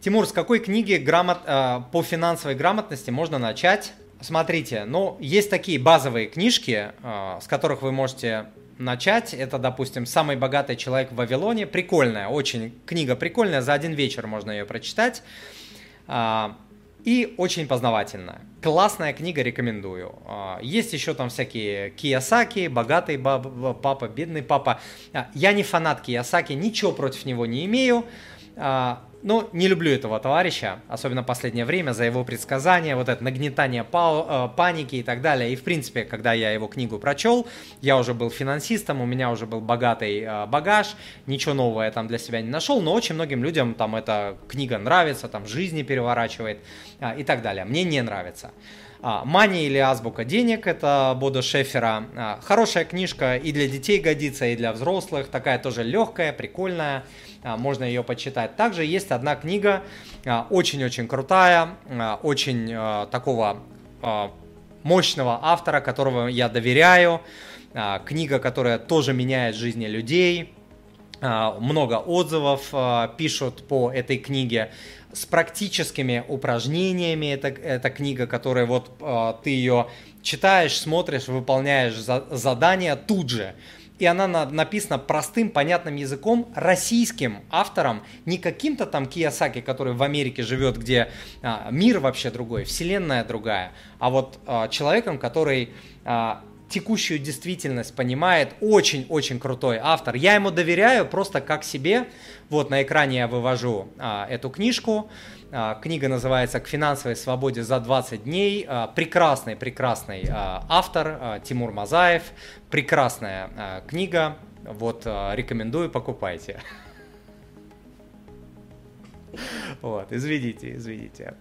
Тимур, с какой книги грамот, э, по финансовой грамотности можно начать? Смотрите, ну, есть такие базовые книжки, э, с которых вы можете начать. Это, допустим, «Самый богатый человек в Вавилоне». Прикольная, очень книга прикольная, за один вечер можно ее прочитать. Э, и очень познавательная. Классная книга, рекомендую. Есть еще там всякие Киясаки, богатый папа, бедный папа. Я не фанат Киясаки, ничего против него не имею. Ну, не люблю этого товарища, особенно последнее время, за его предсказания, вот это нагнетание па- э, паники и так далее. И, в принципе, когда я его книгу прочел, я уже был финансистом, у меня уже был богатый э, багаж, ничего нового я там для себя не нашел, но очень многим людям там эта книга нравится, там жизни переворачивает э, и так далее. Мне не нравится. А, «Мания» или «Азбука денег» — это Бодо Шефера. А, хорошая книжка и для детей годится, и для взрослых. Такая тоже легкая, прикольная. Можно ее почитать. Также есть одна книга, очень-очень крутая, очень такого мощного автора, которого я доверяю. Книга, которая тоже меняет жизни людей. Много отзывов пишут по этой книге с практическими упражнениями. Это, это книга, которая вот ты ее читаешь, смотришь, выполняешь за, задания тут же. И она на, написана простым, понятным языком, российским автором, не каким-то там Киясаки, который в Америке живет, где а, мир вообще другой, вселенная другая, а вот а, человеком, который а, текущую действительность понимает. Очень-очень крутой автор. Я ему доверяю просто как себе. Вот на экране я вывожу а, эту книжку. А, книга называется «К финансовой свободе за 20 дней». А, прекрасный, прекрасный а, автор а, Тимур Мазаев. Прекрасная а, книга. Вот а, рекомендую, покупайте. Вот, извините, извините.